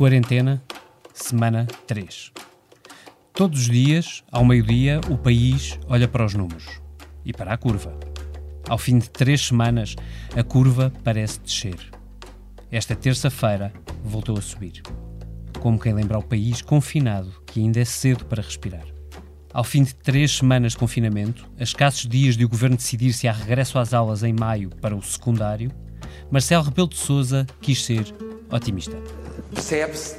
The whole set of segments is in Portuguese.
Quarentena, semana 3. Todos os dias, ao meio-dia, o país olha para os números e para a curva. Ao fim de três semanas, a curva parece descer. Esta terça-feira voltou a subir. Como quem lembra ao país confinado que ainda é cedo para respirar. Ao fim de três semanas de confinamento, a escassos dias de o governo decidir se há regresso às aulas em maio para o secundário, Marcelo Rebelo de Sousa quis ser otimista. Percebe-se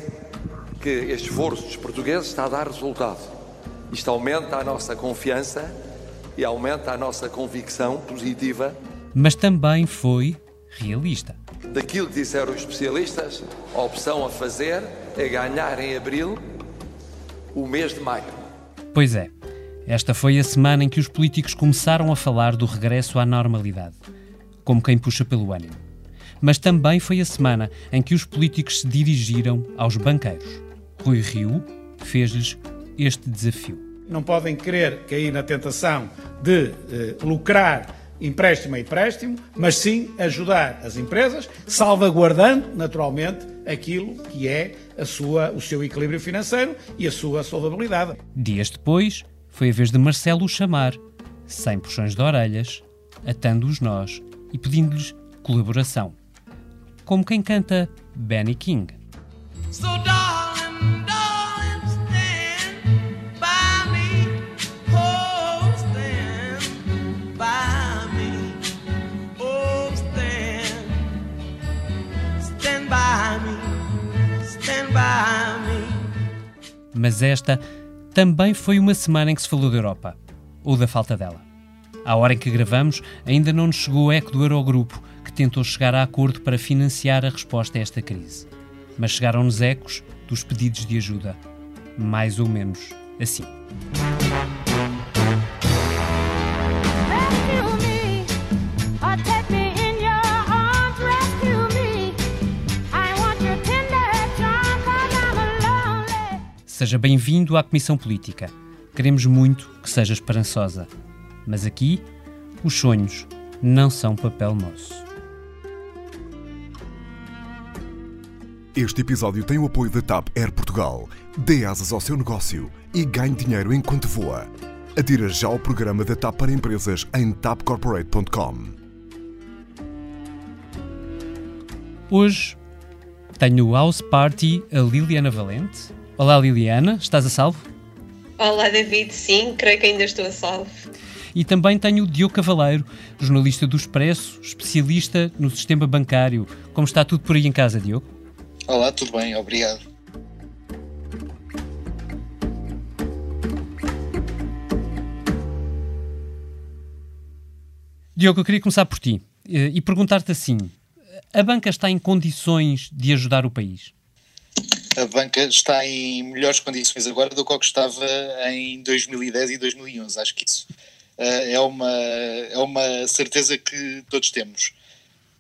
que este esforço dos portugueses está a dar resultado. Isto aumenta a nossa confiança e aumenta a nossa convicção positiva. Mas também foi realista. Daquilo que disseram os especialistas, a opção a fazer é ganhar em abril o mês de maio. Pois é, esta foi a semana em que os políticos começaram a falar do regresso à normalidade, como quem puxa pelo ânimo. Mas também foi a semana em que os políticos se dirigiram aos banqueiros. Rui Rio fez-lhes este desafio. Não podem querer cair na tentação de eh, lucrar empréstimo a empréstimo, mas sim ajudar as empresas, salvaguardando naturalmente aquilo que é a sua, o seu equilíbrio financeiro e a sua solvabilidade. Dias depois, foi a vez de Marcelo chamar, sem puxões de orelhas, atando os nós e pedindo-lhes colaboração. Como quem canta Benny King. So Mas esta também foi uma semana em que se falou da Europa, ou da falta dela. À hora em que gravamos, ainda não nos chegou o eco do Eurogrupo, que tentou chegar a acordo para financiar a resposta a esta crise. Mas chegaram-nos ecos dos pedidos de ajuda. Mais ou menos assim. Seja bem-vindo à Comissão Política. Queremos muito que seja esperançosa. Mas aqui, os sonhos não são papel nosso. Este episódio tem o apoio da TAP Air Portugal. Dê asas ao seu negócio e ganhe dinheiro enquanto voa. Adira já ao programa da TAP para empresas em tapcorporate.com. Hoje tenho House Party a Liliana Valente Olá Liliana, estás a salvo? Olá David, sim, creio que ainda estou a salvo. E também tenho o Diogo Cavaleiro, jornalista do Expresso, especialista no sistema bancário. Como está tudo por aí em casa, Diogo? Olá, tudo bem, obrigado. Diogo, eu queria começar por ti eh, e perguntar-te assim: a banca está em condições de ajudar o país? a banca está em melhores condições agora do que estava em 2010 e 2011. Acho que isso uh, é, uma, é uma certeza que todos temos.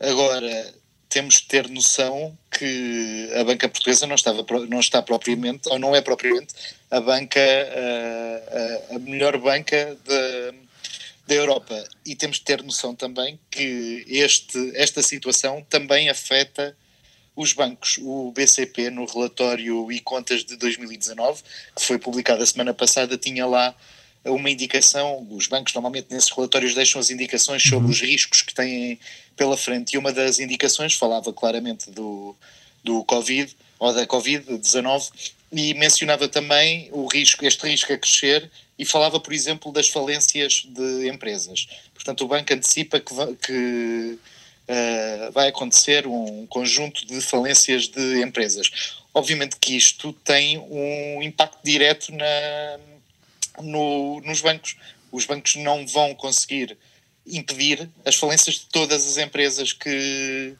Agora, temos de ter noção que a banca portuguesa não, estava, não está propriamente, ou não é propriamente, a banca, a, a melhor banca da, da Europa. E temos de ter noção também que este, esta situação também afeta os bancos. O BCP, no relatório e contas de 2019, que foi publicado a semana passada, tinha lá uma indicação. Os bancos normalmente nesses relatórios deixam as indicações sobre uhum. os riscos que têm pela frente, e uma das indicações falava claramente do, do Covid ou da Covid-19 e mencionava também o risco, este risco a crescer e falava, por exemplo, das falências de empresas. Portanto, o banco antecipa que, que uh, vai acontecer um conjunto de falências de empresas. Obviamente que isto tem um impacto direto na, no, nos bancos. Os bancos não vão conseguir impedir as falências de todas as empresas que,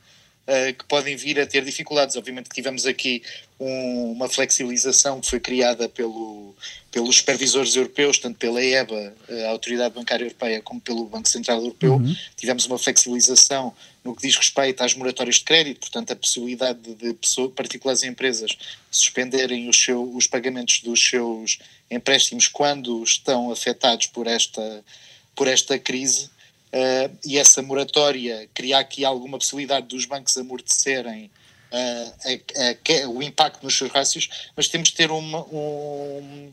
uh, que podem vir a ter dificuldades. Obviamente que tivemos aqui um, uma flexibilização que foi criada pelo, pelos supervisores europeus, tanto pela EBA, a Autoridade Bancária Europeia, como pelo Banco Central Europeu. Uhum. Tivemos uma flexibilização no que diz respeito às moratórias de crédito, portanto, a possibilidade de, pessoas, particulares e empresas suspenderem os, seu, os pagamentos dos seus empréstimos quando estão afetados por esta, por esta crise. Uh, e essa moratória criar aqui alguma possibilidade dos bancos amortecerem uh, o impacto nos seus rácios, mas temos de ter uma, um,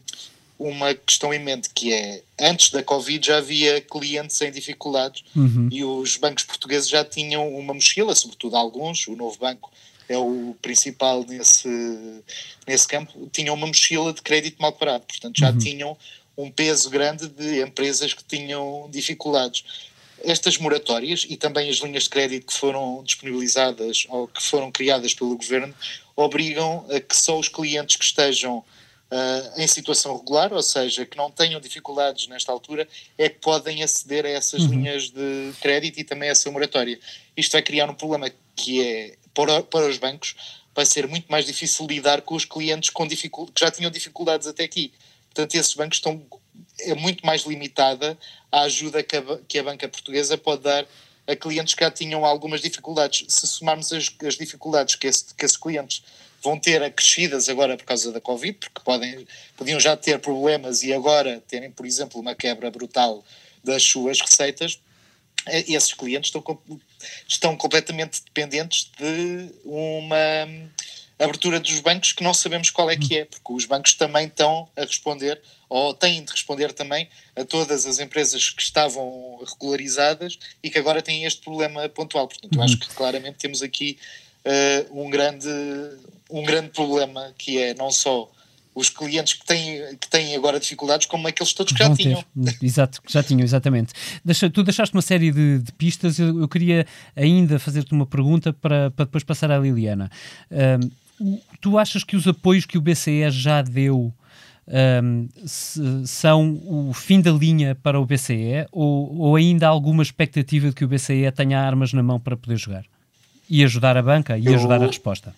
uma questão em mente que é antes da Covid já havia clientes em dificuldades uhum. e os bancos portugueses já tinham uma mochila, sobretudo alguns, o novo banco é o principal nesse, nesse campo, tinham uma mochila de crédito mal parado, portanto já uhum. tinham um peso grande de empresas que tinham dificuldades. Estas moratórias e também as linhas de crédito que foram disponibilizadas ou que foram criadas pelo governo obrigam a que só os clientes que estejam uh, em situação regular, ou seja, que não tenham dificuldades nesta altura, é que podem aceder a essas uhum. linhas de crédito e também a essa moratória. Isto vai criar um problema que é, para, para os bancos, vai ser muito mais difícil lidar com os clientes com que já tinham dificuldades até aqui. Portanto, esses bancos estão é muito mais limitada a ajuda que a, que a banca portuguesa pode dar a clientes que já tinham algumas dificuldades. Se somarmos as, as dificuldades que, esse, que esses clientes vão ter acrescidas agora por causa da Covid, porque podem, podiam já ter problemas e agora terem, por exemplo, uma quebra brutal das suas receitas, esses clientes estão, estão completamente dependentes de uma abertura dos bancos que não sabemos qual é que é, porque os bancos também estão a responder, ou têm de responder também a todas as empresas que estavam regularizadas e que agora têm este problema pontual. Portanto, eu acho uhum. que claramente temos aqui uh, um, grande, um grande problema que é não só os clientes que têm, que têm agora dificuldades, como aqueles todos que já tinham. Exato, que já tinham, exatamente. Deixa, tu deixaste uma série de, de pistas, eu, eu, queria ainda fazer-te uma pergunta para, para depois passar à Liliana. Um, tu achas que os apoios que o BCE já deu um, se, são o fim da linha para o BCE ou, ou ainda há alguma expectativa de que o BCE tenha armas na mão para poder jogar? E ajudar a banca e eu, ajudar a resposta?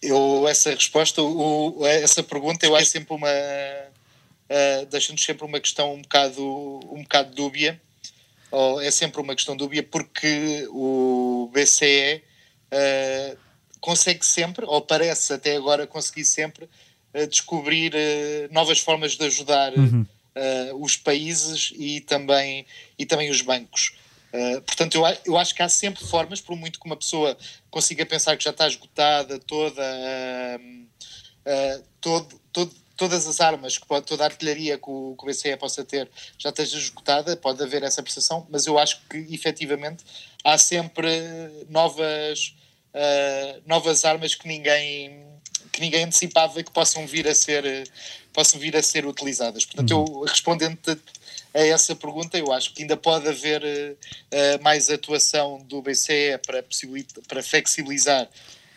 Eu, essa resposta, o, essa pergunta, eu acho sempre uma. Uh, deixa-nos sempre uma questão um bocado, um bocado dúbia, ou é sempre uma questão dúbia, porque o BCE uh, consegue sempre, ou parece até agora conseguir sempre, uh, descobrir novas formas de ajudar uhum. os países e também, e também os bancos. Uh, portanto, eu, eu acho que há sempre formas, por muito que uma pessoa consiga pensar que já está esgotada toda, uh, uh, todo, todo, todas as armas, que pode, toda a artilharia que o, que o BCE possa ter já esteja esgotada, pode haver essa percepção, mas eu acho que efetivamente há sempre novas, novas armas que ninguém, que ninguém antecipava que possam vir a ser, possam vir a ser utilizadas. Portanto, uhum. eu respondendo a essa pergunta, eu acho que ainda pode haver uh, mais atuação do BCE para, para flexibilizar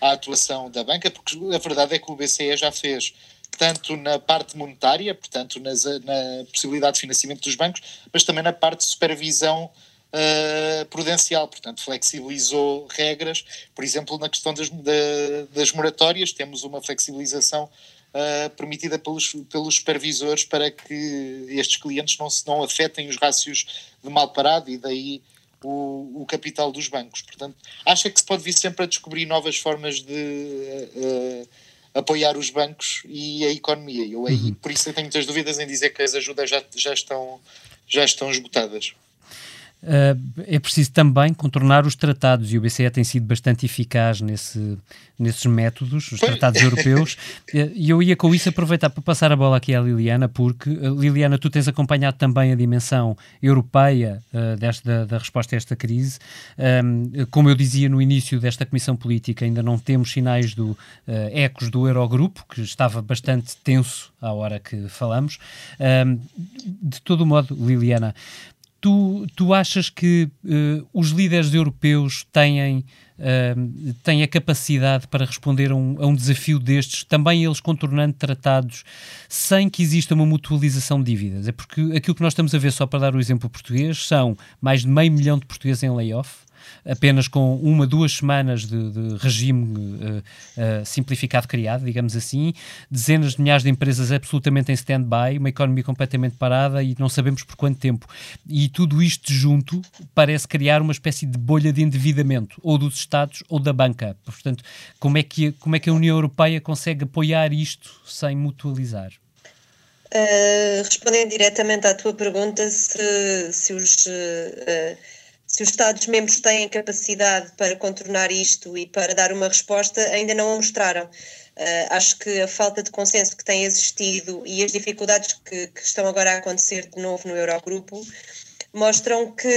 a atuação da banca, porque a verdade é que o BCE já fez tanto na parte monetária, portanto nas, na possibilidade de financiamento dos bancos, mas também na parte de supervisão uh, prudencial, portanto flexibilizou regras, por exemplo na questão das, das moratórias temos uma flexibilização uh, permitida pelos, pelos supervisores para que estes clientes não, se, não afetem os rácios de mal parado e daí o, o capital dos bancos. Portanto, acha que se pode vir sempre a descobrir novas formas de uh, apoiar os bancos e a economia. Eu uhum. por isso eu tenho muitas dúvidas em dizer que as ajudas já, já, estão, já estão esgotadas. Uh, é preciso também contornar os tratados e o BCE tem sido bastante eficaz nesse, nesses métodos, os tratados europeus. E eu ia com isso aproveitar para passar a bola aqui à Liliana, porque, uh, Liliana, tu tens acompanhado também a dimensão europeia uh, desta, da, resposta a esta crise. Um, como eu dizia no início desta comissão política, ainda não temos sinais do ecos do Eurogrupo, que estava bastante tenso à hora que falamos. Um, de todo modo, Liliana, Tu, tu achas que uh, os líderes europeus têm, uh, têm a capacidade para responder a um, a um, desafio destes, também eles contornando tratados, sem que exista uma mutualização de dívidas? É porque aquilo que nós estamos a ver, só para dar o exemplo português, são mais de meio milhão de portugueses em layoff, apenas com uma, duas semanas de, de regime uh, uh, simplificado criado, digamos assim, dezenas de milhares de empresas absolutamente em stand-by, uma economia completamente parada e não sabemos por quanto tempo. E tudo isto junto parece criar uma espécie de bolha de endividamento, ou dos Estados ou da banca. Portanto, como é que, como é que a União Europeia consegue apoiar isto sem mutualizar? Uh, respondendo diretamente à tua pergunta, se, se os uh, se os Estados-membros têm capacidade para contornar isto e para dar uma resposta, ainda não a mostraram. Uh, acho que a falta de consenso que tem existido e as dificuldades que, que estão agora a acontecer de novo no Eurogrupo mostram que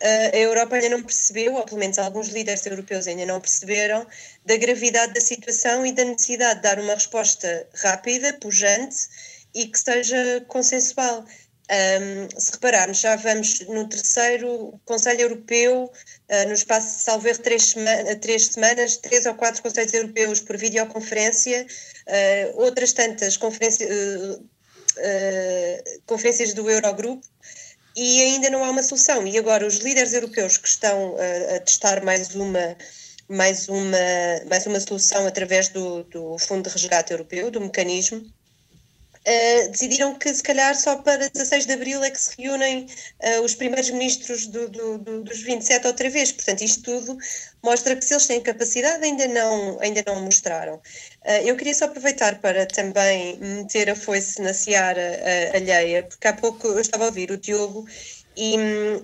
uh, a Europa ainda não percebeu, ou pelo menos alguns líderes europeus ainda não perceberam, da gravidade da situação e da necessidade de dar uma resposta rápida, pujante e que seja consensual. Um, se repararmos, já vamos no terceiro Conselho Europeu, uh, no espaço de salver três, três semanas, três ou quatro Conselhos Europeus por videoconferência, uh, outras tantas conferência, uh, conferências do Eurogrupo, e ainda não há uma solução. E agora os líderes europeus que estão a testar mais uma mais uma, mais uma solução através do, do Fundo de Resgate Europeu, do mecanismo, Uh, decidiram que se calhar só para 16 de Abril é que se reúnem uh, os primeiros ministros do, do, do, dos 27 outra vez. Portanto, isto tudo mostra que se eles têm capacidade ainda não, ainda não mostraram. Uh, eu queria só aproveitar para também meter a foice na seara alheia, porque há pouco eu estava a ouvir o Diogo e,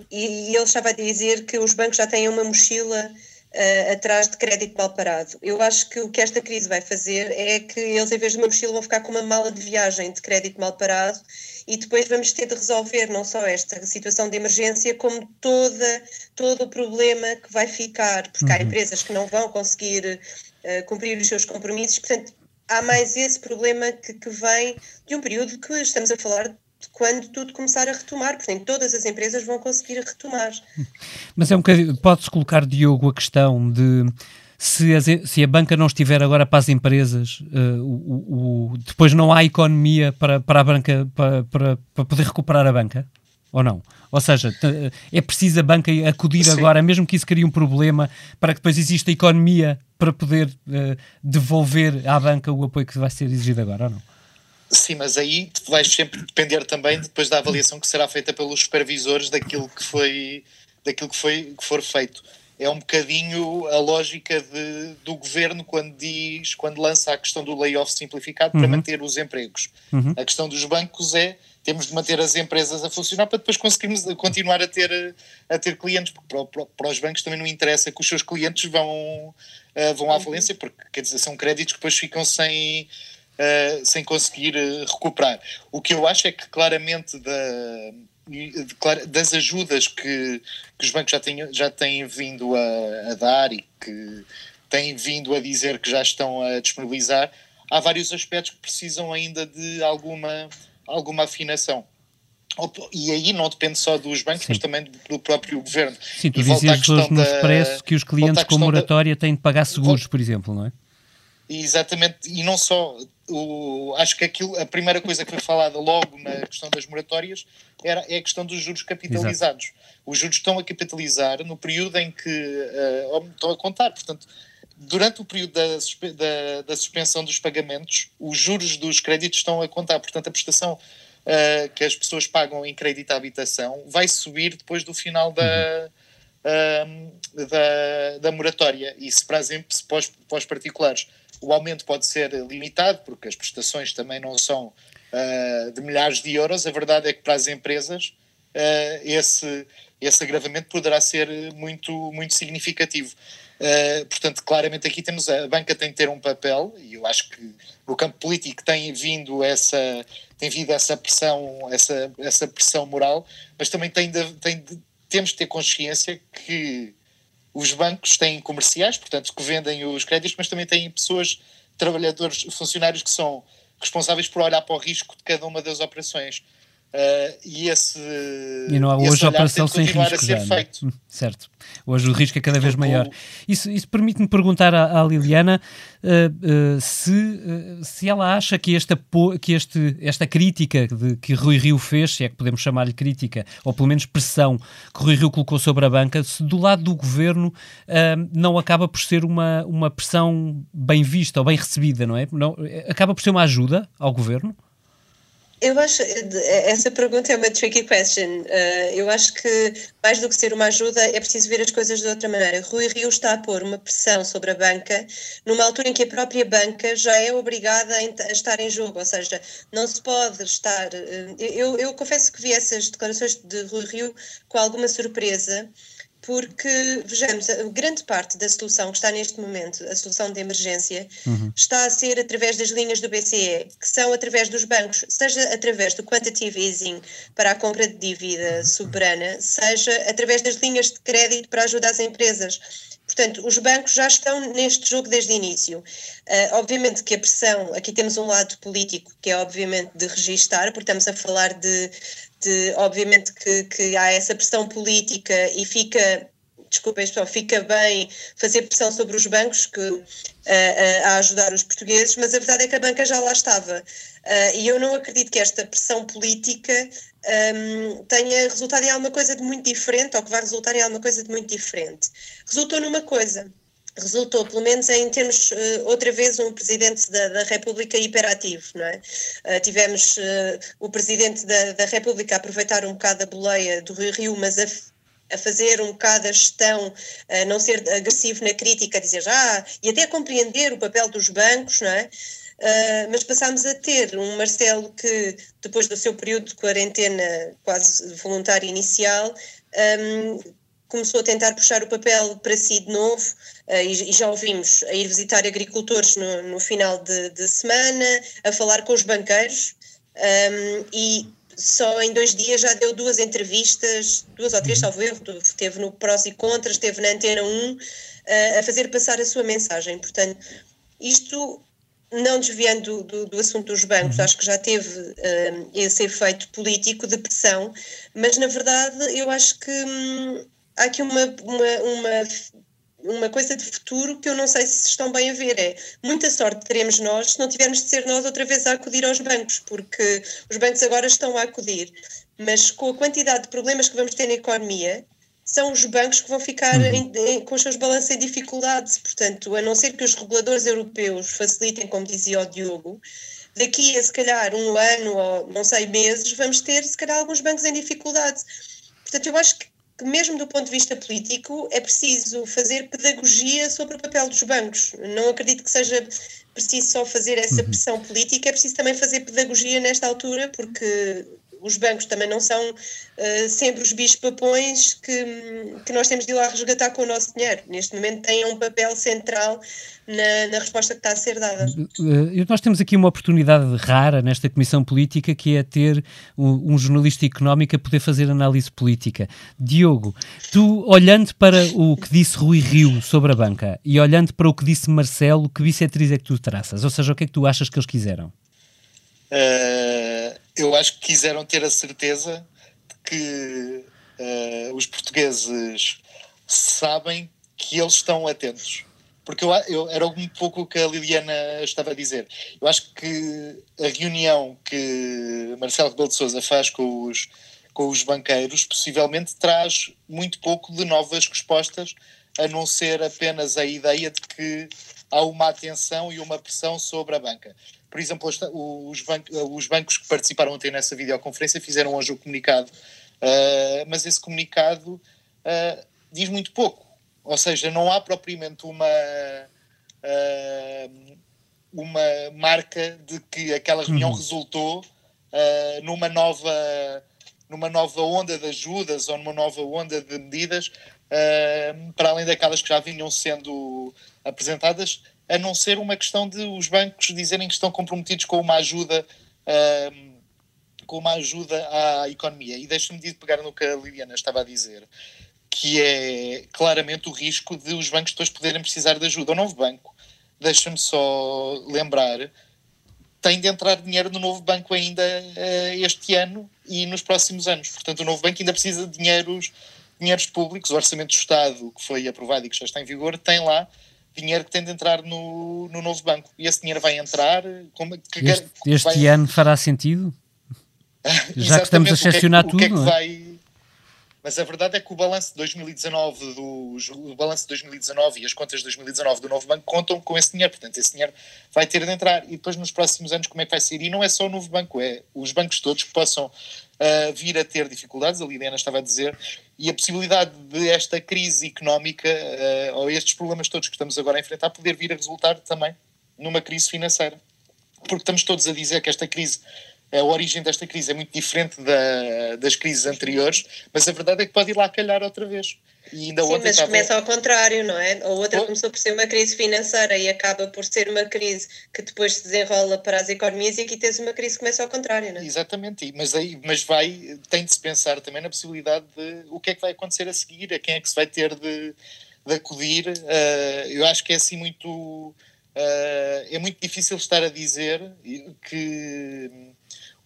e, e ele estava a dizer que os bancos já têm uma mochila uh, atrás de crédito mal parado. Eu acho que o que esta crise vai fazer é que eles, em vez de uma mochila, vão ficar com uma mala de viagem de crédito mal parado e depois vamos ter de resolver não só esta situação de emergência, como toda, todo o problema que vai ficar, porque uhum. há empresas que não vão conseguir uh, cumprir os seus compromissos, portanto, há mais esse problema que, que vem de um período que estamos a falar quando tudo começar a retomar, portanto, todas as empresas vão conseguir retomar. Mas é um bocadinho, pode-se colocar, Diogo, a questão de se, as, se a banca não estiver agora para as empresas, uh, o, o, depois não há economia para, para a banca, para, para, para poder recuperar a banca? Ou não? Ou seja, é preciso a banca acudir Sim. agora, mesmo que isso crie um problema, para que depois exista economia para poder uh, devolver à banca o apoio que vai ser exigido agora, ou não? Sim, mas aí vais sempre depender também depois da avaliação que será feita pelos supervisores daquilo que foi daquilo que foi que for feito. É um bocadinho a lógica de, do governo quando diz, quando lança a questão do layoff simplificado uhum. para manter os empregos. Uhum. A questão dos bancos é temos de manter as empresas a funcionar para depois conseguirmos continuar a ter, a ter clientes, porque para, para, para os bancos também não interessa que os seus clientes vão, uh, vão à falência, porque quer dizer, são créditos que depois ficam sem, uh, sem conseguir uh, recuperar. O que eu acho é que claramente da, das ajudas que, que os bancos já têm, já têm vindo a, a dar e que têm vindo a dizer que já estão a disponibilizar, há vários aspectos que precisam ainda de alguma, alguma afinação. E aí não depende só dos bancos, Sim. mas também do próprio governo. Sim, tu dizias hoje no Expresso que os clientes com moratória da... têm de pagar seguros, por exemplo, não é? Exatamente, e não só. O, acho que aquilo, a primeira coisa que foi falada logo na questão das moratórias era, é a questão dos juros capitalizados. Exato. Os juros estão a capitalizar no período em que uh, estão a contar, portanto, durante o período da, da, da, suspensão dos pagamentos, os juros dos créditos estão a contar, portanto, a prestação uh, que as pessoas pagam em crédito à habitação vai subir depois do final da. Uhum. Uh, da, da moratória e se para, exemplo, se para, os, para os particulares o aumento pode ser limitado, porque as prestações também não são uh, de milhares de euros. A verdade é que para as empresas uh, esse, esse agravamento poderá ser muito, muito significativo. Uh, portanto, claramente aqui temos a banca tem de ter um papel e eu acho que no campo político tem vindo essa tem vindo essa pressão essa, essa pressão moral, mas também tem de, tem de, temos de ter consciência que os bancos têm comerciais, portanto, que vendem os créditos, mas também têm pessoas, trabalhadores, funcionários que são responsáveis por olhar para o risco de cada uma das operações. Uh, e esse. E não há hoje a operação sem risco. Já, certo. Hoje o risco é cada vez maior. Isso, isso permite-me perguntar à, à Liliana uh, uh, se, se ela acha que, esta, que este, esta crítica de, que Rui Rio fez, se é que podemos chamar-lhe crítica, ou pelo menos pressão que Rui Rio colocou sobre a banca, se do lado do governo não acaba por ser uma, uma pressão bem vista ou bem recebida, não é? Não, acaba por ser uma ajuda ao governo? Eu acho, essa pergunta é uma tricky question. Uh, eu acho que mais do que ser uma ajuda é preciso ver as coisas de outra maneira. Rui Rio está a pôr uma pressão sobre a banca numa altura em que a própria banca já é obrigada a estar em jogo, ou seja, não se pode estar. Uh, eu, eu confesso que vi essas declarações de Rui Rio com alguma surpresa porque, vejamos, grande parte da solução que está neste momento, a solução de emergência, uhum. está a ser através das linhas do BCE, que são através dos bancos, seja através do quantitative easing para a compra de dívida soberana, seja através das linhas de crédito para ajudar as empresas. Portanto, os bancos já estão neste jogo desde o início. Uh, obviamente que a pressão, aqui temos um lado político que é obviamente de registar, porque estamos a falar de, de obviamente que, que há essa pressão política e fica desculpa pessoal, fica bem fazer pressão sobre os bancos que, uh, uh, a ajudar os portugueses, mas a verdade é que a banca já lá estava. Uh, e eu não acredito que esta pressão política um, tenha resultado em alguma coisa de muito diferente ou que vá resultar em alguma coisa de muito diferente. Resultou numa coisa. Resultou, pelo menos, em termos, uh, outra vez, um presidente da, da República hiperativo, não é? Uh, tivemos uh, o presidente da, da República a aproveitar um bocado a boleia do Rio Rio, mas a, a fazer um bocado a gestão, a não ser agressivo na crítica, a dizer, ah, e até compreender o papel dos bancos, não é? Uh, mas passámos a ter um Marcelo que, depois do seu período de quarentena quase voluntário inicial, um, começou a tentar puxar o papel para si de novo uh, e, e, já ouvimos a ir visitar agricultores no, no final de, de, semana, a falar com os banqueiros um, e só em dois dias já deu duas entrevistas, duas ou três, uhum. salvo erro, teve no Prós e Contras, esteve na Antena 1, uh, a fazer passar a sua mensagem. Portanto, isto não desviando do, do, assunto dos bancos, uhum. acho que já teve uh, esse efeito político de pressão, mas na verdade eu acho que hum, há aqui uma, uma, uma, uma, coisa de futuro que eu não sei se estão bem a ver. É muita sorte teremos nós se não tivermos de ser nós outra vez a acudir aos bancos, porque os bancos agora estão a acudir, mas com a quantidade de problemas que vamos ter na economia, são os bancos que vão ficar uhum. em, em, com os seus balanços em dificuldade. Portanto, a não ser que os reguladores europeus facilitem, como dizia o Diogo, daqui a se calhar um ano ou não sei meses, vamos ter se calhar alguns bancos em dificuldade. Portanto, eu acho que, mesmo do ponto de vista político é preciso fazer pedagogia sobre o papel dos bancos. Não acredito que seja preciso só fazer essa uhum. pressão política, é preciso também fazer pedagogia nesta altura, porque os bancos também não são uh, sempre os bichos-papões que, que nós temos de ir lá resgatar com o nosso dinheiro. Neste momento têm um papel central na, na resposta que está a ser dada. Uh, nós temos aqui uma oportunidade rara nesta Comissão Política que é ter um, um jornalista económico a poder fazer análise política. Diogo, tu olhando para o que disse Rui Rio sobre a banca e olhando para o que disse Marcelo, que bissetriz é que tu traças? Ou seja, o que é que tu achas que eles quiseram? Uh, eu acho que quiseram ter a certeza de que uh, os portugueses sabem que eles estão atentos. Porque eu, eu, era um pouco o que a Liliana estava a dizer. Eu acho que a reunião que Marcelo Rebelo de Sousa faz com os, com os banqueiros possivelmente traz muito pouco de novas respostas, a não ser apenas a ideia de que há uma atenção e uma pressão sobre a banca. Por exemplo, os, bancos, os bancos que participaram ontem nessa videoconferência fizeram hoje o comunicado, uh, mas esse comunicado uh, diz muito pouco. Ou seja, não há propriamente uma, uh, uma marca de que aquela reunião uhum. resultou numa nova numa nova onda de ajudas ou numa nova onda de medidas, para além daquelas que já vinham sendo apresentadas, a não ser uma questão de os bancos dizerem que estão comprometidos com uma ajuda com uma ajuda à economia. E deixa-me de pegar no que a Liliana estava a dizer, que é claramente o risco de os bancos depois poderem precisar de ajuda. O novo banco, deixa-me só lembrar, tem de entrar dinheiro no novo banco ainda uh, este ano e nos próximos anos. Portanto, o novo banco ainda precisa de dinheiros, dinheiros públicos. O Orçamento do Estado, que foi aprovado e que já está em vigor, tem lá dinheiro que tem de entrar no, no novo banco. E esse dinheiro vai entrar. Como, que, este, este vai... ano fará sentido? Já que estamos a excepcionar tudo. O que é que vai... Mas a verdade é que o balanço de 2019, dos, o balanço de 2019 e as contas de 2019 do novo banco contam com esse dinheiro, portanto esse dinheiro vai ter de entrar e depois nos próximos anos como é que vai ser? E não é só o novo banco, é os bancos todos que possam uh, vir a ter dificuldades, a Liliana estava a dizer, e a possibilidade de esta crise económica uh, ou estes problemas todos que estamos agora a enfrentar poder vir a resultar também numa crise financeira. Porque estamos todos a dizer que esta crise a origem desta crise é muito diferente da, das crises anteriores, mas a verdade é que pode ir lá calhar outra vez. E ainda Sim, mas estava... começa ao contrário, não é? A outra oh. começou por ser uma crise financeira e acaba por ser uma crise que depois se desenrola para as economias e aqui tens uma crise que começa ao contrário, não é? Exatamente, mas, aí, mas vai, tem de se pensar também na possibilidade de o que é que vai acontecer a seguir, a quem é que se vai ter de, de acudir. Uh, eu acho que é assim muito. Uh, é muito difícil estar a dizer que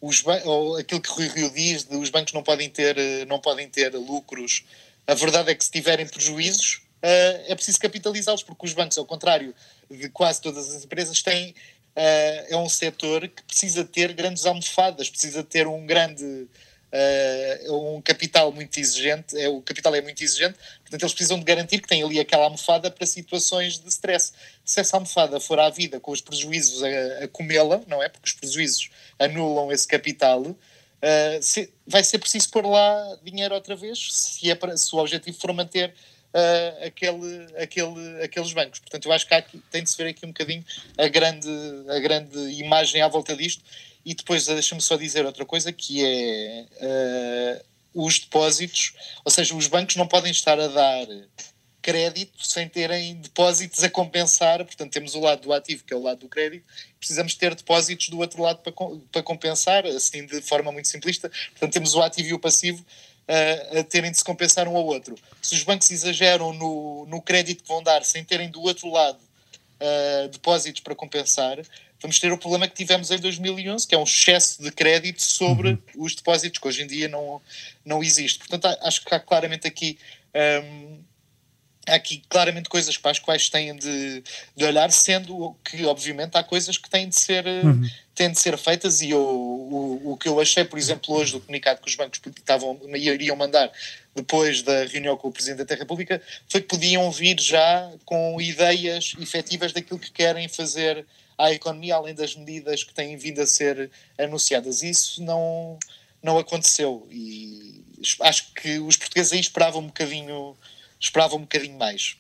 os ou aquilo que Rui Rio diz de os bancos não podem ter, não podem ter lucros a verdade é que se tiverem prejuízos, uh, é preciso capitalizá-los, porque os bancos, ao contrário de quase todas as empresas, têm, uh, é um setor que precisa ter grandes almofadas, precisa ter um grande. Uh, um capital muito exigente, é, o capital é muito exigente, portanto eles precisam de garantir que têm ali aquela almofada para situações de stress. Se essa almofada for à vida com os prejuízos a, a comê-la, não é? Porque os prejuízos anulam esse capital, Uh, se, vai ser preciso pôr lá dinheiro outra vez se, é para, se o objetivo for manter uh, aquele, aquele, aqueles bancos. Portanto, eu acho que tem de se ver aqui um bocadinho a grande, a grande imagem à volta disto. E depois deixa-me só dizer outra coisa que é uh, os depósitos, ou seja, os bancos não podem estar a dar crédito sem terem depósitos a compensar. Portanto, temos o lado do ativo, que é o lado do crédito, precisamos ter depósitos do outro lado para, para compensar, assim de forma muito simplista. Portanto, temos o ativo e o passivo uh, a terem de se compensar um ao outro. Se os bancos exageram no, no crédito que vão dar sem terem do outro lado uh, depósitos para compensar, vamos ter o problema que tivemos em 2011, que é um excesso de crédito sobre uhum. os depósitos, que hoje em dia não, não existe. Portanto, acho que há claramente aqui. Um, há aqui claramente coisas para as quais têm de, de, olhar, sendo que, obviamente, há coisas que têm de ser, uhum. têm de ser feitas. E eu, o, o que eu achei, por exemplo, hoje do comunicado que os bancos estavam, iriam mandar depois da reunião com o Presidente da República foi que podiam vir já com ideias efetivas daquilo que querem fazer à economia, além das medidas que têm vindo a ser anunciadas. Isso não, não aconteceu. E acho que os portugueses aí esperavam um bocadinho esperava um bocadinho mais.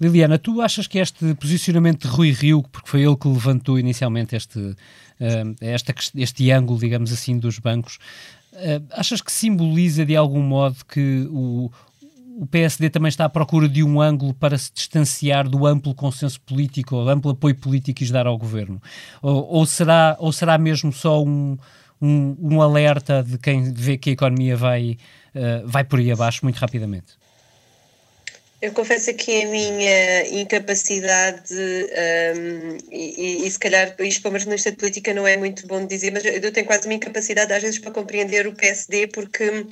Liliana, tu achas que este posicionamento de Rui Rio, porque foi ele que levantou inicialmente este, uh, esta, este ângulo, digamos assim, dos bancos, uh, achas que simboliza de algum modo que o, o PSD também está à procura de um ângulo para se distanciar do amplo consenso político, ou amplo apoio político e dar ao governo? Ou, ou, será, ou será mesmo só um, um, um alerta de quem vê que a economia vai, uh, vai por aí abaixo muito rapidamente? Eu confesso que a minha incapacidade, um, e, e, se calhar isto para uma jornalista de política não é muito bom de dizer, mas eu tenho quase uma incapacidade às vezes para compreender o PSD, porque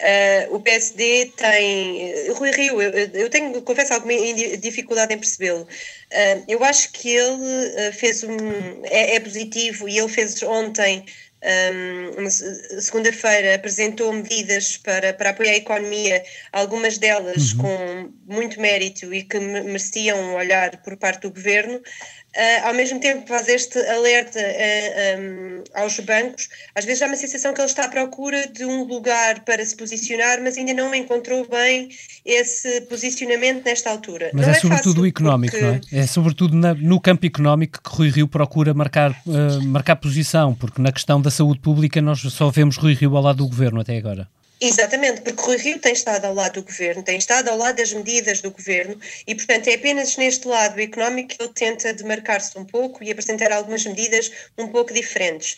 uh, o PSD tem. Rui Rio, eu, eu tenho, confesso, alguma dificuldade em percebê-lo. Uh, eu acho que ele fez um. É, é positivo e ele fez ontem um, segunda-feira apresentou medidas para, para apoiar a economia, algumas delas uhum. com muito mérito e que mereciam um olhar por parte do governo, ao mesmo tempo faz este alerta uh, ah, um, aos bancos, às vezes há uma sensação que ele está à procura de um lugar para se posicionar, mas ainda não encontrou bem esse posicionamento nesta altura. Mas não é, é sobretudo o económico, porque... não é? É sobretudo na, no campo económico que Rui Rio procura marcar, uh, marcar posição, porque na questão da saúde pública nós só vemos Rui Rio ao lado do governo até agora. Exatamente, porque Rui Rio tem estado ao lado do governo, tem estado ao lado das medidas do governo e, portanto, é apenas neste lado económico que ele tenta demarcar-se um pouco e apresentar algumas medidas um pouco diferentes.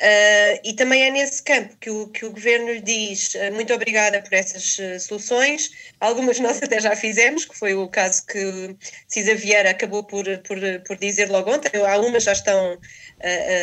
Uh, e também é nesse campo que o, que o governo lhe diz uh, muito obrigada por essas uh, soluções. Algumas nós até já fizemos, que foi o caso que Cisa Vieira acabou por, por, por dizer logo ontem. Algumas já estão,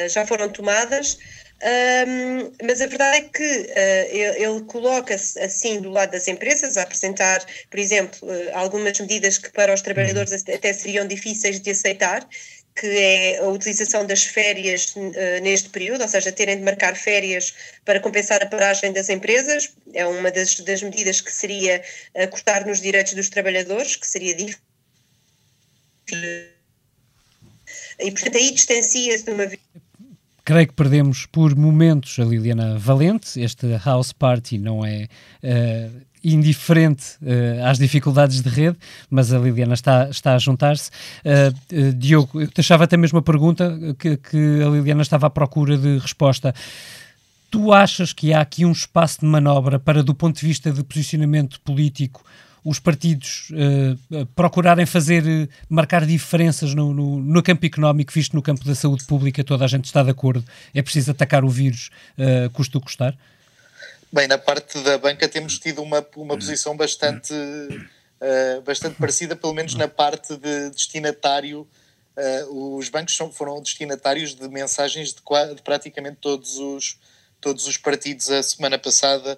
já foram tomadas. Um, mas a verdade é que uh, ele, ele coloca-se assim do lado das empresas a apresentar, por exemplo, uh, algumas medidas que para os trabalhadores uhum. até seriam difíceis de aceitar, que é a utilização das férias uh, neste período, ou seja, terem de marcar férias para compensar a paragem das empresas, é uma das, das medidas que seria cortar nos direitos dos trabalhadores, que seria difícil. E, portanto, aí distancia-se de uma creio que perdemos por momentos a Liliana Valente. Este House Party não é uh, indiferente uh, às dificuldades de rede, mas a Liliana está, está a juntar-se. Uh, Diogo, eu deixava até mesmo a pergunta que, que a Liliana estava à procura de resposta. Tu achas que há aqui um espaço de manobra para, do ponto de vista de posicionamento político, os partidos uh, procurarem fazer, uh, marcar diferenças no, no, no, campo económico, visto no campo da saúde pública, toda a gente está de acordo, é preciso atacar o vírus, uh, custa o custar? Bem, na parte da banca temos tido uma, uma posição bastante, bastante parecida, pelo menos na parte de destinatário. os bancos são, foram destinatários de mensagens de, de praticamente todos os, todos os partidos a semana passada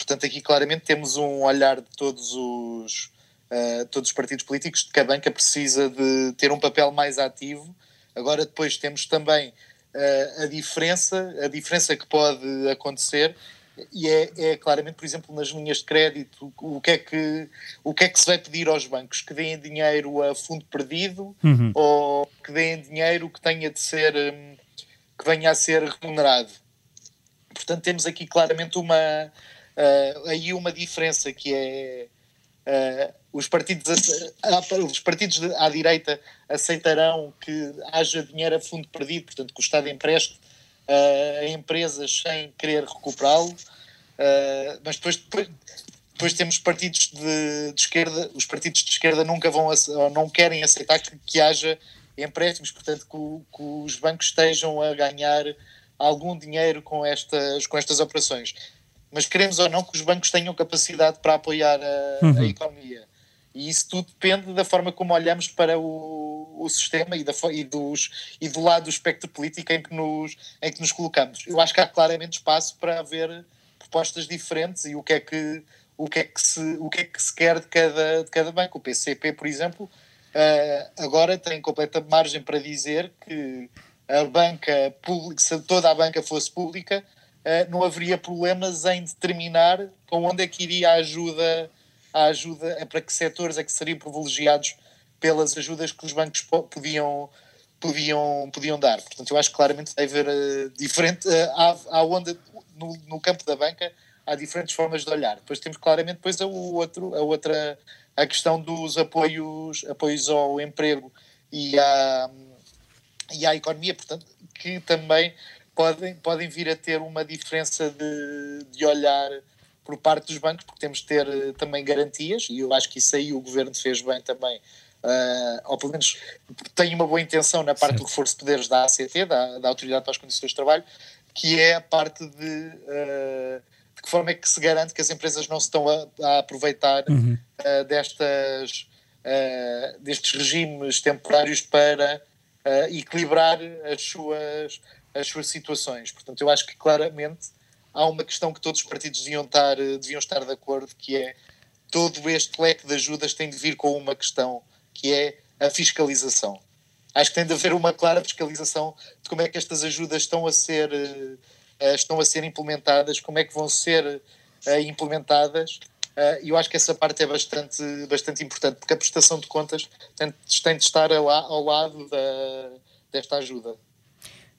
Portanto, aqui claramente temos um olhar de todos os, uh, todos os partidos políticos de que a banca precisa de ter um papel mais ativo. Agora, depois temos também uh, a diferença, a diferença que pode acontecer e é, é, claramente, por exemplo, nas linhas de crédito, o que, é que, o que é que se vai pedir aos bancos? Que deem dinheiro a fundo perdido uhum. ou que deem dinheiro que tenha de ser, um, que venha a ser remunerado? Portanto, temos aqui claramente uma, aí uma diferença que é uh, os partidos, os partidos à direita aceitarão que haja dinheiro a fundo perdido, portanto que o Estado empreste uh, a empresas sem querer recuperá-lo, mas depois, depois, depois, temos partidos de, de, esquerda, os partidos de esquerda nunca vão ou não querem aceitar que, que haja empréstimos, portanto que, que os bancos estejam a ganhar algum dinheiro com estas, com estas operações mas queremos ou não que os bancos tenham capacidade para apoiar a, uhum. a economia. E isso tudo depende da forma como olhamos para o, o sistema e, da, e, dos, e do lado do espectro político em que, nos, em que nos colocamos. Eu acho que há claramente espaço para haver propostas diferentes e o que é que, o que, é que, se, o que, é que se quer de cada, de cada banco. O PCP, por exemplo, uh, agora tem completa margem para dizer que a banca pública, se toda a banca fosse pública, eh, não haveria problemas em determinar para onde é que iria a ajuda, a ajuda é para que setores é que seriam privilegiados pelas ajudas que os bancos podiam, podiam, podiam dar. Portanto, eu acho que claramente deve haver uh, diferente, uh, há, há onde, no, no, campo da banca há diferentes formas de olhar. Depois temos claramente depois a, outro, a outra a questão dos apoios, apoios ao emprego e à, e à economia, portanto, que também podem, podem vir a ter uma diferença de, de olhar por parte dos bancos, porque temos de ter uh, também garantias, e eu acho que isso aí o governo fez bem também, uh, ou pelo menos tem uma boa intenção na parte certo. do reforço de poderes da ACT, da, da Autoridade para as Condições de Trabalho, que é a parte de, uh, de que forma é que se garante que as empresas não se estão a, a aproveitar uhum. destas, destes regimes temporários para equilibrar as suas as suas situações. Portanto, eu acho que claramente há uma questão que todos os partidos deviam estar, eh, deviam estar de acordo, que é todo este leque de ajudas tem de vir com uma questão, que é a fiscalização. Acho que tem de haver uma clara fiscalização de como é que estas ajudas estão a ser, uh, estão a ser implementadas, como é que vão ser implementadas. E eu acho que essa parte é bastante, bastante importante, porque a prestação de contas tem, de estar ao lado da, desta ajuda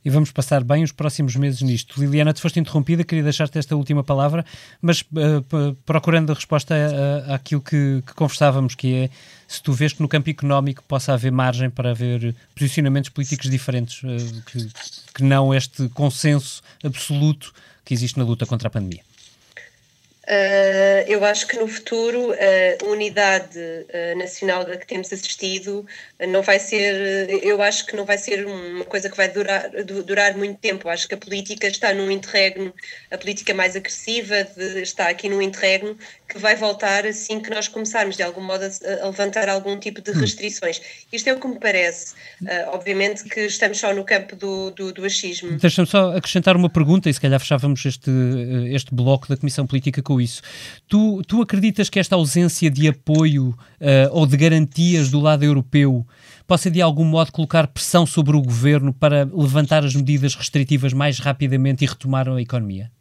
e vamos passar bem os próximos meses nisto. Liliana, te foste interrompida, queria deixar-te esta última palavra, mas uh, procurando a resposta a, a, àquilo que, que, conversávamos, que é se tu vês que no campo económico possa haver margem para haver posicionamentos políticos diferentes, uh, que, que não este consenso absoluto que existe na luta contra a pandemia. Uh, eu acho que no futuro a unidade uh, nacional da que temos assistido uh, não vai ser, eu acho que não vai ser uma coisa que vai durar, durar muito tempo. Eu acho que a política está num interregno, a política mais agressiva de, está aqui num interregno que vai voltar assim que nós começarmos de algum modo a, a levantar algum tipo de hum. restrições. Isto é o que me parece. obviamente que estamos só no campo do, do, do achismo. Deixa-me só acrescentar uma pergunta e se calhar fechávamos este, este bloco da Comissão Política com isso. Tu, tu acreditas que esta ausência de apoio uh, ou de garantias do lado europeu possa de algum modo colocar pressão sobre o governo para levantar as medidas restritivas mais rapidamente e retomar a economia?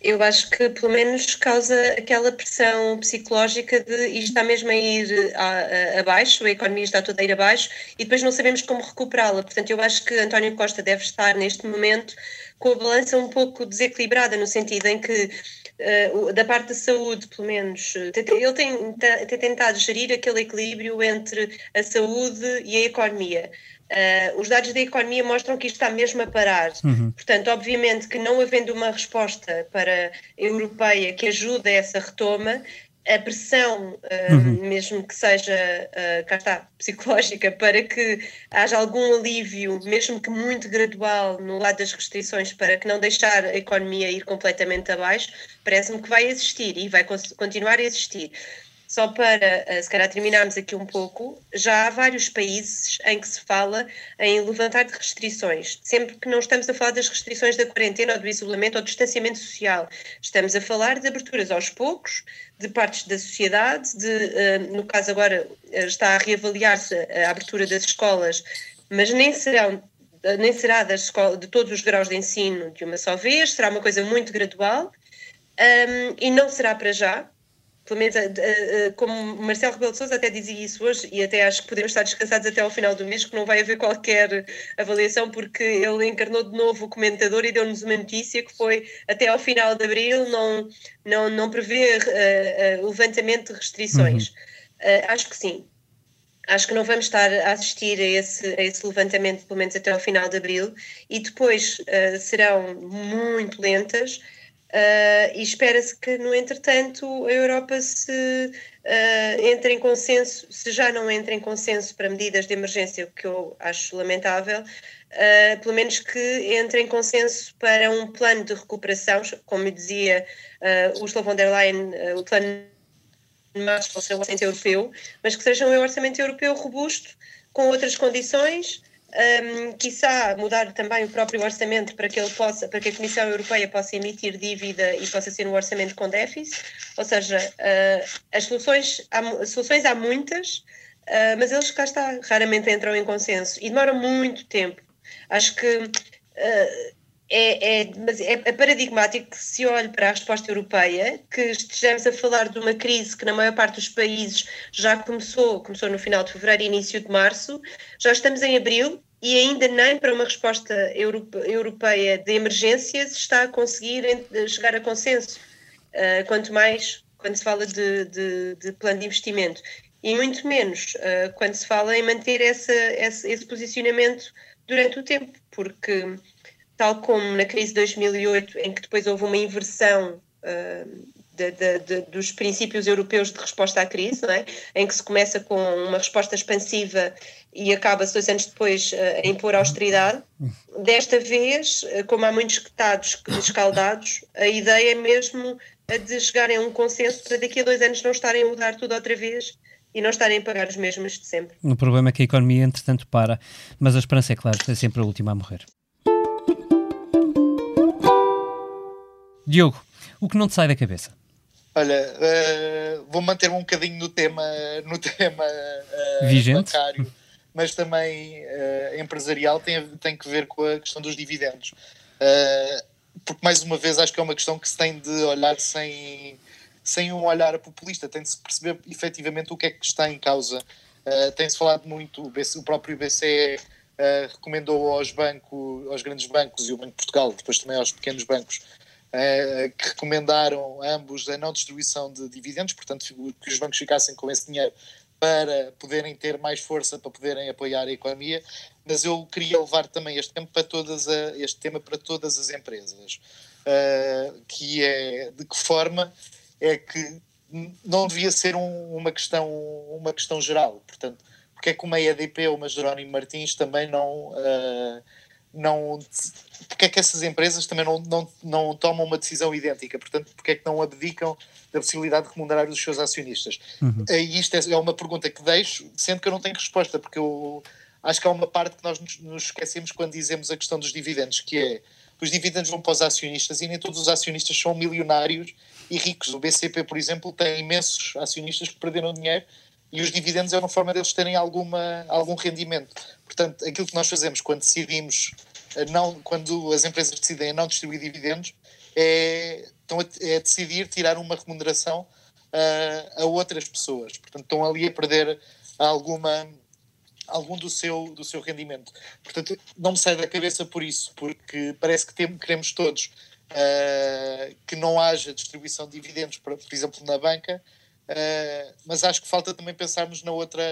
Eu acho que pelo menos causa aquela pressão psicológica de isto está mesmo a ir a, a, abaixo, a economia está toda a ir abaixo e depois não sabemos como recuperá-la. Portanto, eu acho que António Costa deve estar neste momento com a balança um pouco desequilibrada, no sentido em que Uh, da parte da saúde, pelo menos, ele tem, tem, tentado gerir aquele equilíbrio entre a saúde e a economia. Uh, os dados da economia mostram que isto está mesmo a parar. Uhum. Portanto, obviamente que não havendo uma resposta para europeia que ajude a essa retoma, a pressão, uh, uhum. mesmo que seja, uh, cá está, psicológica, para que haja algum alívio, mesmo que muito gradual, no lado das restrições, para que não deixar a economia ir completamente abaixo, parece-me que vai existir e vai continuar a existir. Só para, eh, se calhar, terminarmos aqui um pouco, já há vários países em que se fala em levantar de restrições. Sempre que não estamos a falar das restrições da quarentena ou do isolamento ou do distanciamento social, estamos a falar de aberturas aos poucos, de partes da sociedade, de, eh, no caso agora eh, está a reavaliar-se a abertura das escolas, mas nem serão nem será das escolas, de todos os graus de ensino de uma só vez, será uma coisa muito gradual um, e não será para já, pelo menos eh, eh, como Marcelo Rebelo de Sousa até dizia isso hoje e até acho que podemos estar descansados até ao final do mês que não vai haver qualquer avaliação porque ele encarnou de novo o comentador e deu-nos uma notícia que foi até ao final de abril não, não, não prevê uh, uh, levantamento de restrições. Uhum. Uh, acho que sim. Acho que não vamos estar a assistir a esse, a esse levantamento pelo menos até ao final de abril e depois serão muito lentas Uh, e espera-se que, no entretanto, a Europa se uh, entre em consenso, se já não entra em consenso para medidas de emergência, o que eu acho lamentável, uh, pelo menos que entre em consenso para um plano de recuperação, como dizia uh, Ursula von der Leyen, o plano mais para o orçamento europeu, mas que seja um orçamento europeu robusto, com outras condições, um, quiçá mudar também o próprio orçamento para que ele possa, para que a Comissão Europeia possa emitir dívida e possa ser um orçamento com déficit, ou seja, uh, as soluções há, soluções há muitas, uh, mas eles cá está, raramente entram em consenso e demoram muito tempo. Acho que uh, é, é, mas é, é paradigmático que se olhe para a resposta europeia, que estejamos a falar de uma crise que na maior parte dos países já começou, começou no final de fevereiro e início de março, já estamos em abril e ainda nem para uma resposta europeia de emergência se está a conseguir chegar a consenso, uh, quanto mais quando se fala de, de, de, plano de investimento. E muito menos uh, quando se fala em manter essa, esse, esse posicionamento durante o tempo, porque tal como na crise de 2008, em que depois houve uma inversão uh, de, de, de, dos princípios europeus de resposta à crise, é? em que se começa com uma resposta expansiva e acaba-se dois anos depois uh, a impor austeridade. Desta vez, uh, como há muitos estados escaldados, a ideia é mesmo a de chegarem a um consenso para daqui a dois anos não estarem a mudar tudo outra vez e não estarem a pagar os mesmos de sempre. O problema é que a economia, entretanto, para, mas a esperança, é claro, é sempre a última a morrer. Diogo, o que não te sai da cabeça? Olha, uh, vou manter-me um bocadinho no tema, no tema uh, Vigente. bancário, mas também uh, empresarial tem, tem que ver com a questão dos dividendos. porque, mais uma vez, acho que é uma questão que se tem de olhar sem, sem um olhar populista, tem de se perceber efetivamente o que é que está em causa. tem-se falado muito, o, BC, o próprio BCE recomendou aos bancos, aos grandes bancos e o Banco de Portugal, depois também aos pequenos bancos, eh, que recomendaram ambos a não distribuição de dividendos, portanto, que os bancos ficassem com esse dinheiro para poderem ter mais força, para poderem apoiar a economia, mas eu queria levar também este tema para todas, a, este tema para todas as empresas, uh, que é de que forma é que não devia ser um, uma, questão, uma questão geral, portanto, porque é que uma EDP ou uma Jerónimo Martins também não... Uh, não porque é que essas empresas também não, não, não tomam uma decisão idêntica? Portanto, porque é que não abdicam da possibilidade de remunerar os seus acionistas? Uhum. E isto é, é uma pergunta que deixo, sendo que eu não tenho resposta, porque eu acho que há uma parte que nós nos esquecemos quando dizemos a questão dos dividendos, que é os dividendos vão para os acionistas e nem todos os acionistas são milionários e ricos. O BCP, por exemplo, tem imensos acionistas que perderam dinheiro e os dividendos é uma forma deles terem alguma, algum rendimento. Portanto, aquilo que nós fazemos quando decidimos, não, quando as empresas decidem não distribuir dividendos, é estão a, é decidir tirar uma remuneração uh, a outras pessoas. Portanto, estão ali a perder alguma algum do seu, do seu rendimento. Portanto, não me sai da cabeça por isso, porque parece que tem, queremos todos uh, que não haja distribuição de dividendos, por exemplo, na banca, uh, mas acho que falta também pensarmos na outra,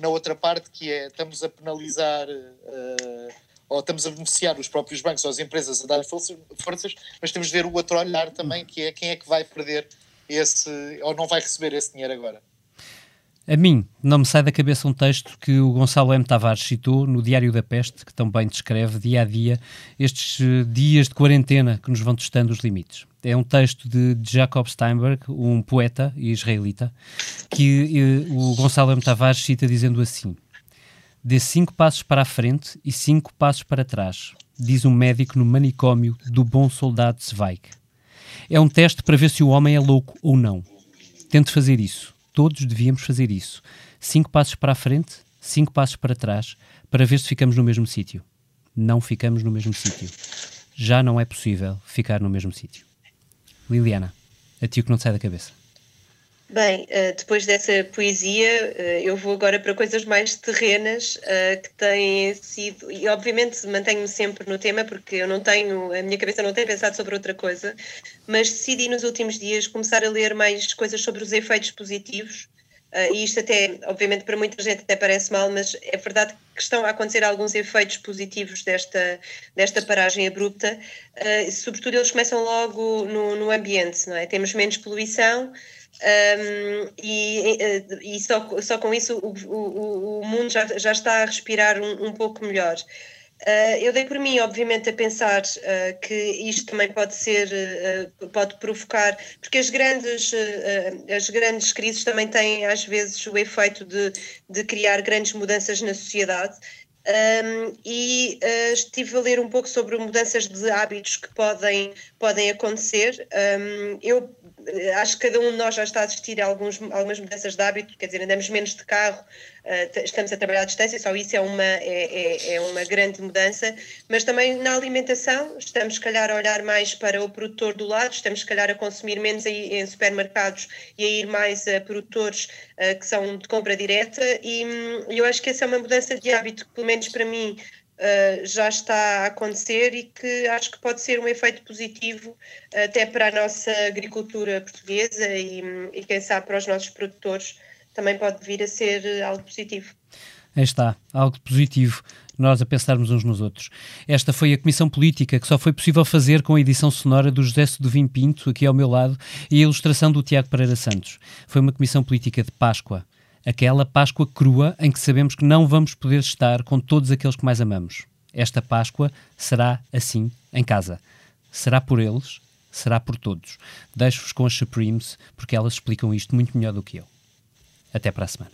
na outra parte, que é estamos a penalizar uh, ou estamos a beneficiar os próprios bancos ou as empresas a dar forças, mas temos de ver o outro olhar também, que é quem é que vai perder esse, ou não vai receber esse dinheiro agora. A mim, não me sai da cabeça um texto que o Gonçalo M. Tavares citou no Diário da Peste, que também descreve dia a dia estes eh, dias de quarentena que nos vão testando os limites. É um texto de Jacob Steinberg, um poeta israelita, que eh, o Gonçalo M. Tavares cita dizendo assim: Dê cinco passos para a frente e cinco passos para trás, diz um médico no manicômio do bom soldado Zweig. É um teste para ver se o homem é louco ou não. Tente fazer isso todos devíamos fazer isso. Cinco passos para a frente, cinco passos para trás, para ver se ficamos no mesmo sítio. Não ficamos no mesmo sítio. Já não é possível ficar no mesmo sítio. Liliana, a o que não te sai da cabeça? Bem, eh, depois dessa poesia, eh, eu vou agora para coisas mais terrenas eh, que têm sido. E obviamente mantenho-me sempre no tema, porque eu não tenho. A minha cabeça não tem pensado sobre outra coisa, mas decidi nos últimos dias começar a ler mais coisas sobre os efeitos positivos. e isto até, obviamente, para muita gente até parece mal, mas é verdade que estão a acontecer alguns efeitos positivos desta, desta paragem abrupta. sobretudo, eles começam logo no, no ambiente, não é? Temos menos poluição. Um, e, e só, só com isso o, o, o mundo já, já está a respirar um, um pouco melhor. Uh, eu dei por mim, obviamente, a pensar uh, que isto também pode ser, uh, pode provocar, porque as grandes, as grandes crises também têm às vezes o efeito de, de criar grandes mudanças na sociedade. Um, e estive a ler um pouco sobre mudanças de hábitos que podem, podem acontecer. Um, eu eh, acho que cada um de nós já está a assistir a alguns, algumas mudanças de hábito, quer dizer, andamos menos de carro, uh, estamos a trabalhar à distância, só isso é uma, é, é, é, uma grande mudança, mas também na alimentação, estamos se calhar a olhar mais para o produtor do lado, estamos se calhar a consumir menos em, supermercados e a ir mais a produtores uh, que são de compra direta. E hum, eu acho que essa é uma mudança de hábito pelo menos para mim, uh, já está a acontecer e que acho que pode ser um efeito positivo uh, até para a nossa agricultura portuguesa e, e, quem sabe, para os nossos produtores também pode vir a ser algo positivo. Aí está, algo positivo nós a pensarmos uns nos outros. Esta foi a Comissão Política que só foi possível fazer com a edição sonora do José Sedovim Pinto, aqui ao meu lado, e a ilustração do Tiago Pereira Santos. Foi uma Comissão Política de Páscoa aquela Páscoa crua em que sabemos que não vamos poder estar com todos aqueles que mais amamos. Esta Páscoa será assim em casa. Será por eles, será por todos. Deixo-vos com as Supremes, porque elas explicam isto muito melhor do que eu. Até para a semana.